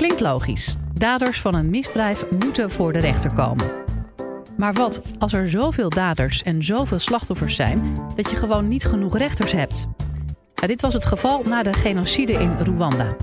klinkt logisch. Daders van een misdrijf moeten voor de rechter komen. Maar wat als er zoveel daders en zoveel slachtoffers zijn dat je gewoon niet genoeg rechters hebt? dit was het geval na de genocide in Rwanda.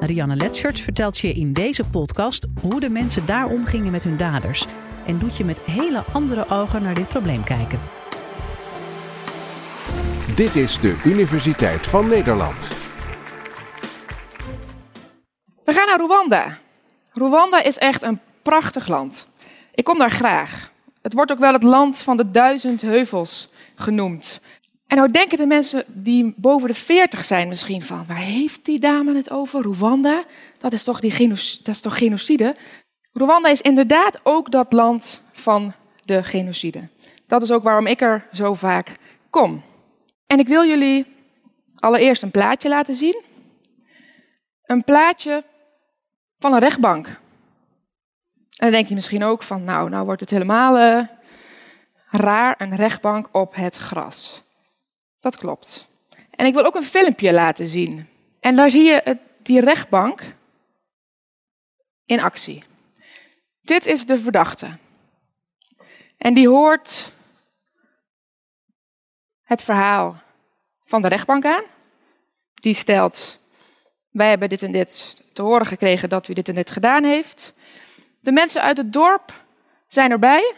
Rianne Letschert vertelt je in deze podcast hoe de mensen daar omgingen met hun daders en doet je met hele andere ogen naar dit probleem kijken. Dit is de Universiteit van Nederland. We gaan naar Rwanda. Rwanda is echt een prachtig land. Ik kom daar graag. Het wordt ook wel het land van de duizend heuvels genoemd. En nou denken de mensen die boven de 40 zijn misschien van, waar heeft die dame het over? Rwanda? Dat is toch, die dat is toch genocide? Rwanda is inderdaad ook dat land van de genocide. Dat is ook waarom ik er zo vaak kom. En ik wil jullie allereerst een plaatje laten zien. Een plaatje van een rechtbank. En dan denk je misschien ook van, nou, nou wordt het helemaal uh, raar, een rechtbank op het gras. Dat klopt. En ik wil ook een filmpje laten zien. En daar zie je die rechtbank in actie. Dit is de verdachte. En die hoort het verhaal van de rechtbank aan. Die stelt: Wij hebben dit en dit te horen gekregen dat u dit en dit gedaan heeft. De mensen uit het dorp zijn erbij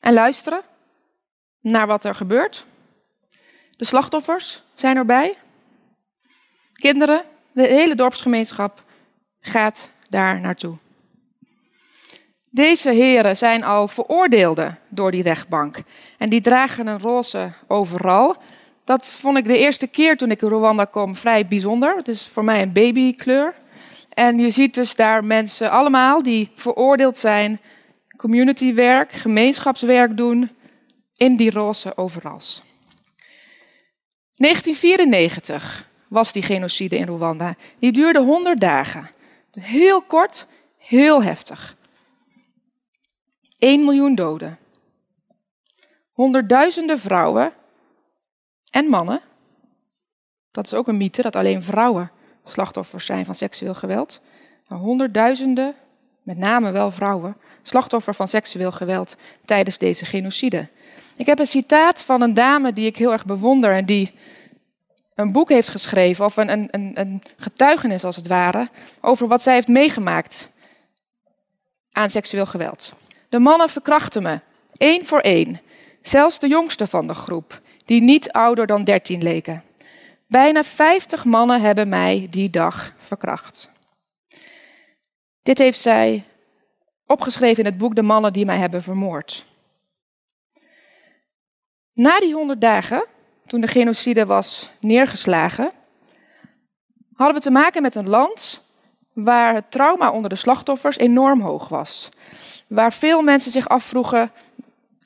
en luisteren naar wat er gebeurt. De slachtoffers zijn erbij. Kinderen, de hele dorpsgemeenschap gaat daar naartoe. Deze heren zijn al veroordeelden door die rechtbank. En die dragen een roze overal. Dat vond ik de eerste keer toen ik in Rwanda kwam vrij bijzonder. Het is voor mij een babykleur. En je ziet dus daar mensen allemaal die veroordeeld zijn, communitywerk, gemeenschapswerk doen in die roze overals. 1994 was die genocide in Rwanda. Die duurde 100 dagen. Heel kort, heel heftig. 1 miljoen doden. Honderdduizenden vrouwen en mannen. Dat is ook een mythe dat alleen vrouwen slachtoffers zijn van seksueel geweld. Honderdduizenden, met name wel vrouwen, slachtoffer van seksueel geweld tijdens deze genocide. Ik heb een citaat van een dame die ik heel erg bewonder en die een boek heeft geschreven, of een, een, een getuigenis als het ware, over wat zij heeft meegemaakt aan seksueel geweld. De mannen verkrachten me, één voor één, zelfs de jongste van de groep, die niet ouder dan dertien leken. Bijna vijftig mannen hebben mij die dag verkracht. Dit heeft zij opgeschreven in het boek De mannen die mij hebben vermoord. Na die honderd dagen, toen de genocide was neergeslagen, hadden we te maken met een land waar het trauma onder de slachtoffers enorm hoog was. Waar veel mensen zich afvroegen: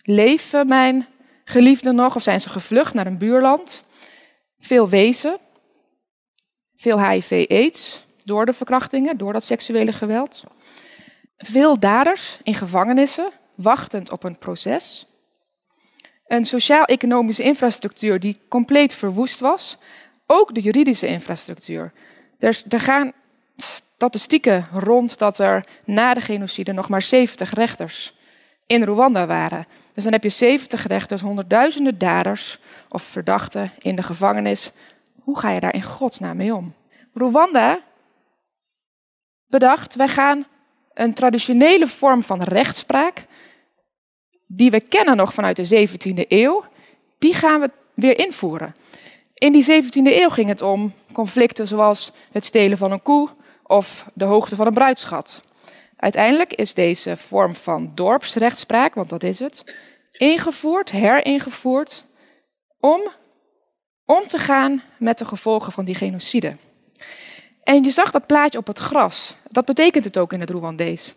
leven mijn geliefden nog of zijn ze gevlucht naar een buurland? Veel wezen, veel HIV-AIDS door de verkrachtingen, door dat seksuele geweld. Veel daders in gevangenissen, wachtend op een proces. Een sociaal-economische infrastructuur die compleet verwoest was. Ook de juridische infrastructuur. Er, er gaan statistieken rond dat er na de genocide nog maar 70 rechters in Rwanda waren. Dus dan heb je 70 rechters, honderdduizenden daders of verdachten in de gevangenis. Hoe ga je daar in godsnaam mee om? Rwanda bedacht, wij gaan een traditionele vorm van rechtspraak, die we kennen nog vanuit de 17e eeuw, die gaan we weer invoeren. In die 17e eeuw ging het om conflicten zoals het stelen van een koe of de hoogte van een bruidschat. Uiteindelijk is deze vorm van dorpsrechtspraak, want dat is het, ingevoerd, heringevoerd, om om te gaan met de gevolgen van die genocide. En je zag dat plaatje op het gras. Dat betekent het ook in het Rwandees.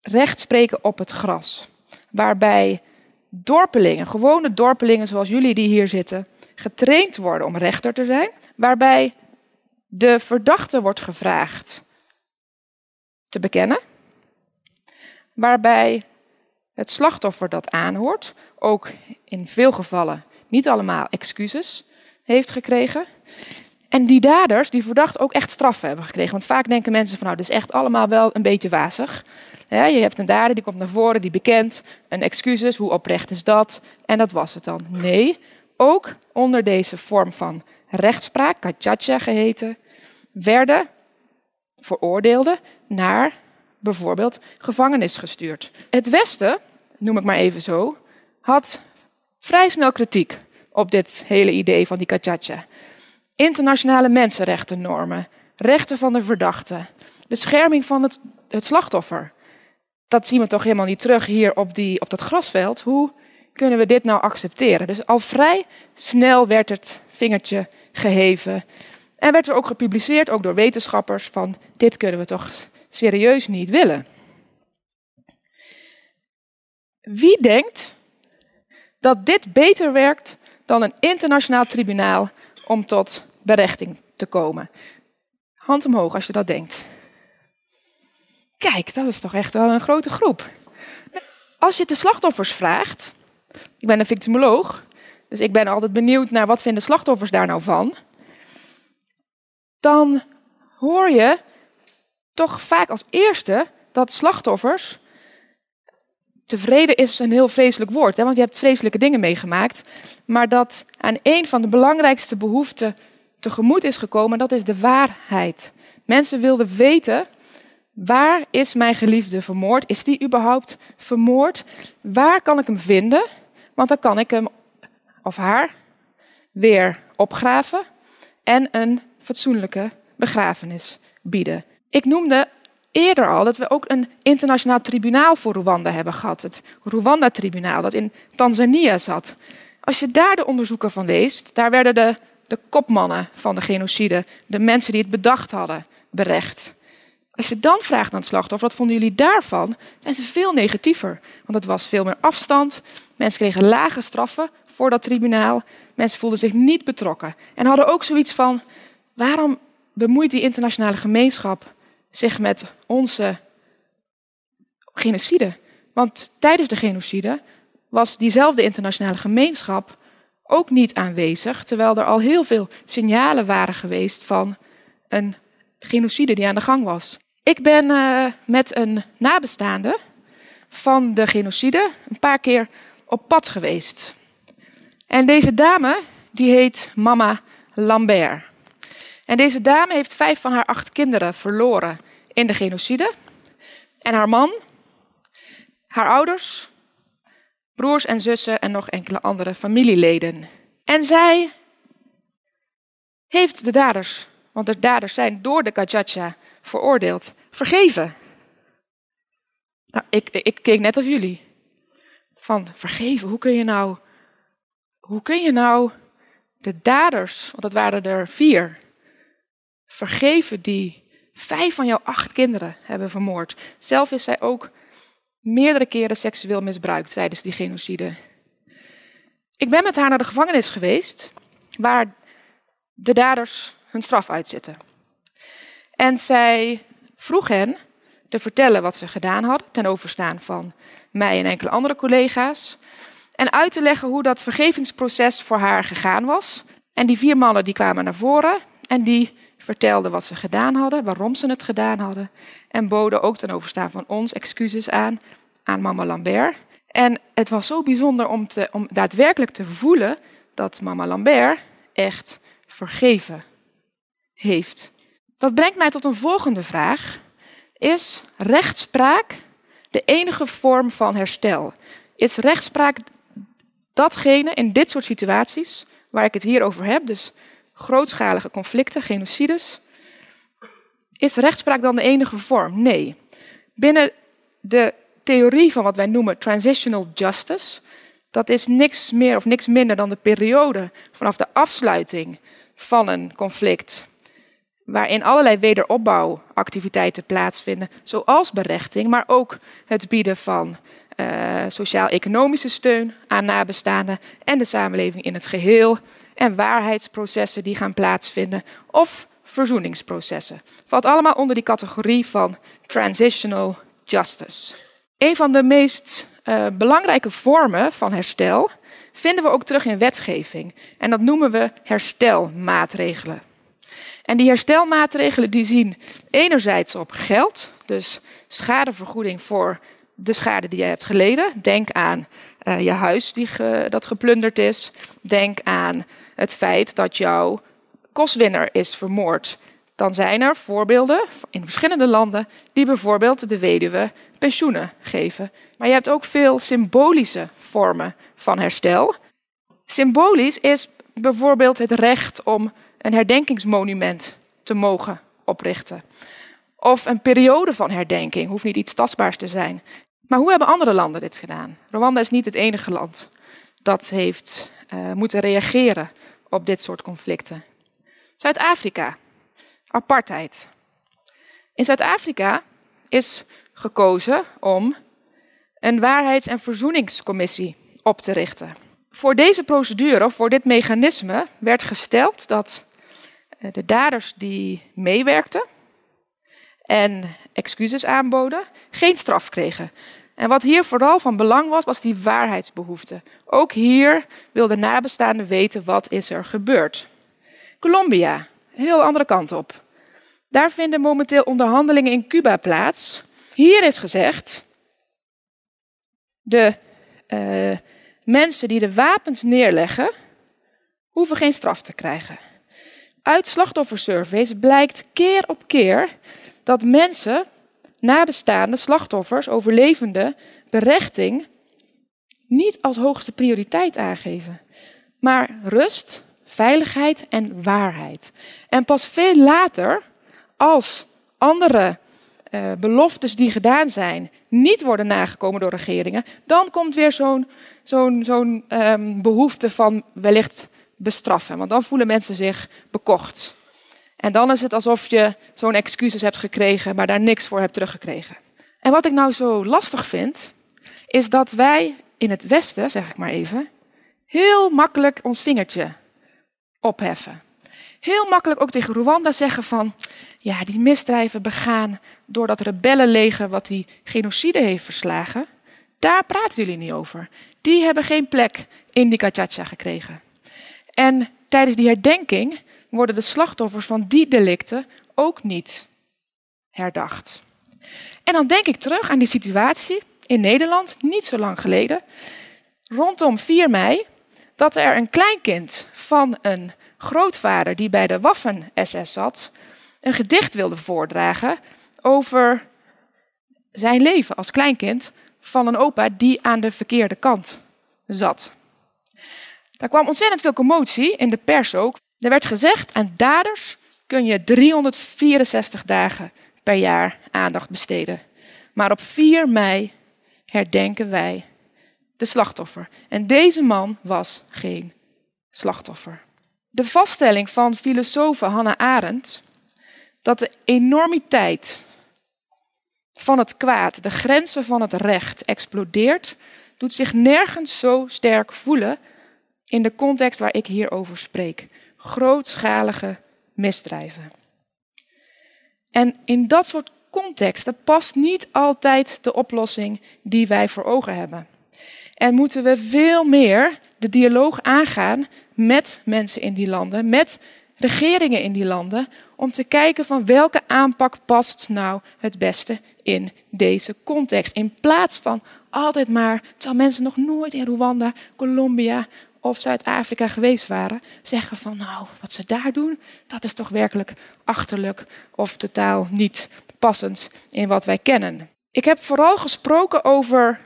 Recht spreken op het gras. Waarbij dorpelingen, gewone dorpelingen zoals jullie die hier zitten, getraind worden om rechter te zijn. Waarbij de verdachte wordt gevraagd te bekennen. Waarbij het slachtoffer dat aanhoort, ook in veel gevallen niet allemaal excuses heeft gekregen. En die daders, die verdacht ook echt straffen hebben gekregen. Want vaak denken mensen van, nou, dit is echt allemaal wel een beetje wazig. je hebt een dader, die komt naar voren, die bekent, een excuses, hoe oprecht is dat? En dat was het dan. Nee, ook onder deze vorm van rechtspraak, kachacha geheten, werden veroordeelden naar bijvoorbeeld gevangenis gestuurd. Het Westen, noem ik maar even zo, had vrij snel kritiek op dit hele idee van die kachacha. Internationale mensenrechtennormen, rechten van de verdachte, bescherming van het, het slachtoffer. Dat zien we toch helemaal niet terug hier op, die, op dat grasveld. Hoe kunnen we dit nou accepteren? Dus al vrij snel werd het vingertje geheven. En werd er ook gepubliceerd, ook door wetenschappers, van dit kunnen we toch serieus niet willen. Wie denkt dat dit beter werkt dan een internationaal tribunaal om tot berechting te komen? Hand omhoog als je dat denkt. Kijk, dat is toch echt wel een grote groep. Als je de slachtoffers vraagt, ik ben een victimoloog, dus ik ben altijd benieuwd naar wat vinden slachtoffers daar nou van. Dan hoor je toch vaak als eerste dat slachtoffers. Tevreden is een heel vreselijk woord, hè, want je hebt vreselijke dingen meegemaakt. Maar dat aan een van de belangrijkste behoeften tegemoet is gekomen, dat is de waarheid. Mensen wilden weten, waar is mijn geliefde vermoord? Is die überhaupt vermoord? Waar kan ik hem vinden? Want dan kan ik hem of haar weer opgraven en een fatsoenlijke begrafenis bieden. Ik noemde eerder al dat we ook een internationaal tribunaal voor Rwanda hebben gehad. Het Rwanda-tribunaal dat in Tanzania zat. Als je daar de onderzoeken van leest, daar werden de, de kopmannen van de genocide, de mensen die het bedacht hadden, berecht. Als je dan vraagt aan het slachtoffer, wat vonden jullie daarvan? Zijn ze veel negatiever. Want het was veel meer afstand. Mensen kregen lage straffen voor dat tribunaal. Mensen voelden zich niet betrokken. En hadden ook zoiets van, waarom bemoeit die internationale gemeenschap zich met onze genocide. Want tijdens de genocide was diezelfde internationale gemeenschap ook niet aanwezig, terwijl er al heel veel signalen waren geweest van een genocide die aan de gang was. Ik ben uh, met een nabestaande van de genocide een paar keer op pad geweest. En deze dame, die heet Mama Lambert. En deze dame heeft vijf van haar acht kinderen verloren in de genocide. En haar man, haar ouders, broers en zussen en nog enkele andere familieleden. En zij heeft de daders, want de daders zijn door de Gajacha veroordeeld, vergeven. Nou, ik, ik keek net als jullie. Van vergeven, hoe kun je nou, hoe kun je nou de daders, want dat waren er vier, vergeven die vijf van jouw acht kinderen hebben vermoord. Zelf is zij ook meerdere keren seksueel misbruikt tijdens die genocide. Ik ben met haar naar de gevangenis geweest, waar de daders hun straf uitzitten. En zij vroeg hen te vertellen wat ze gedaan hadden, ten overstaan van mij en enkele andere collega's. En uit te leggen hoe dat vergevingsproces voor haar gegaan was. En die vier mannen die kwamen naar voren en die vertelden wat ze gedaan hadden, waarom ze het gedaan hadden. En boden ook ten overstaan van ons excuses aan aan mama Lambert. En het was zo bijzonder om, te, om daadwerkelijk te voelen dat mama Lambert echt vergeven heeft. Dat brengt mij tot een volgende vraag. Is rechtspraak de enige vorm van herstel? Is rechtspraak datgene in dit soort situaties waar ik het hier over heb, dus grootschalige conflicten, genocides. Is rechtspraak dan de enige vorm? Nee. Binnen de theorie van wat wij noemen transitional justice, dat is niks meer of niks minder dan de periode vanaf de afsluiting van een conflict, waarin allerlei wederopbouwactiviteiten plaatsvinden, zoals berechting, maar ook het bieden van uh, sociaal-economische steun aan nabestaanden en de samenleving in het geheel, en waarheidsprocessen die gaan plaatsvinden, of verzoeningsprocessen. Valt allemaal onder die categorie van transitional justice. Een van de meest uh, belangrijke vormen van herstel vinden we ook terug in wetgeving. En dat noemen we herstelmaatregelen. En die herstelmaatregelen die zien enerzijds op geld, dus schadevergoeding voor de schade die je hebt geleden. Denk aan uh, je huis die dat geplunderd is. Denk aan het feit dat jouw kostwinner is vermoord. Dan zijn er voorbeelden in verschillende landen die bijvoorbeeld de weduwe pensioenen geven. Maar je hebt ook veel symbolische vormen van herstel. Symbolisch is bijvoorbeeld het recht om een herdenkingsmonument te mogen oprichten. Of een periode van herdenking, hoeft niet iets tastbaars te zijn. Maar hoe hebben andere landen dit gedaan? Rwanda is niet het enige land dat heeft uh, moeten reageren op dit soort conflicten. Zuid-Afrika, apartheid. In Zuid-Afrika is gekozen om een waarheids- en verzoeningscommissie op te richten. Voor deze procedure, voor dit mechanisme, werd gesteld dat eh, de daders die meewerkten en excuses aanboden, geen straf kregen. En wat hier vooral van belang was, was die waarheidsbehoefte. Ook hier wilden nabestaanden weten wat is er gebeurd. Colombia, heel andere kant op. Daar vinden momenteel onderhandelingen in Cuba plaats. Hier is gezegd, de uh, mensen die de wapens neerleggen, hoeven geen straf te krijgen. Uit slachtoffersurveys blijkt keer op keer dat mensen, nabestaanden, slachtoffers, overlevenden, berechting niet als hoogste prioriteit aangeven, maar rust, veiligheid en waarheid. En pas veel later, als andere uh, beloftes die gedaan zijn niet worden nagekomen door regeringen, dan komt weer zo'n um, behoefte van wellicht bestraffen. Want dan voelen mensen zich bekocht. En dan is het alsof je zo'n excuses hebt gekregen, maar daar niks voor hebt teruggekregen. En wat ik nou zo lastig vind, is dat wij in het Westen, zeg ik maar even, heel makkelijk ons vingertje opheffen. Heel makkelijk ook tegen Rwanda zeggen van, ja, die misdrijven begaan door dat rebellenleger wat die genocide heeft verslagen, daar praten jullie niet over. Die hebben geen plek in die Kachacha gekregen. En tijdens die herdenking worden de slachtoffers van die delicten ook niet herdacht. En dan denk ik terug aan die situatie in Nederland, niet zo lang geleden, rondom 4 mei, dat er een kleinkind van een grootvader die bij de Waffen-SS zat, een gedicht wilde voordragen over zijn leven als kleinkind van een opa die aan de verkeerde kant zat. Daar kwam ontzettend veel commotie in de pers ook. Er werd gezegd, aan daders kun je 364 dagen per jaar aandacht besteden. Maar op 4 mei herdenken wij de slachtoffer. En deze man was geen slachtoffer. De vaststelling van filosoof Hannah Arendt dat de enormiteit van het kwaad, de grenzen van het recht explodeert, doet zich nergens zo sterk voelen in de context waar ik hier over spreek. Grootschalige misdrijven. En in dat soort contexten past niet altijd de oplossing die wij voor ogen hebben. En moeten we veel meer de dialoog aangaan met mensen in die landen, met regeringen in die landen, om te kijken van welke aanpak past nou het beste in deze context. In plaats van altijd maar, terwijl mensen nog nooit in Rwanda, Colombia of Zuid-Afrika geweest waren, zeggen van nou, wat ze daar doen, dat is toch werkelijk achterlijk of totaal niet passend in wat wij kennen. Ik heb vooral gesproken over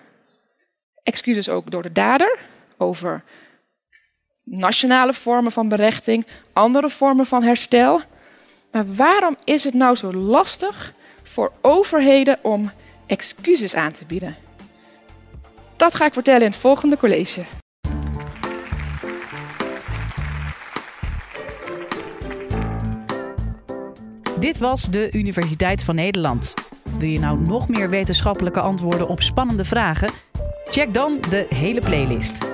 excuses ook door de dader, over nationale vormen van berechting, andere vormen van herstel. Maar waarom is het nou zo lastig voor overheden om excuses aan te bieden? Dat ga ik vertellen in het volgende college. Dit was de Universiteit van Nederland. Wil je nou nog meer wetenschappelijke antwoorden op spannende vragen? Check dan de hele playlist.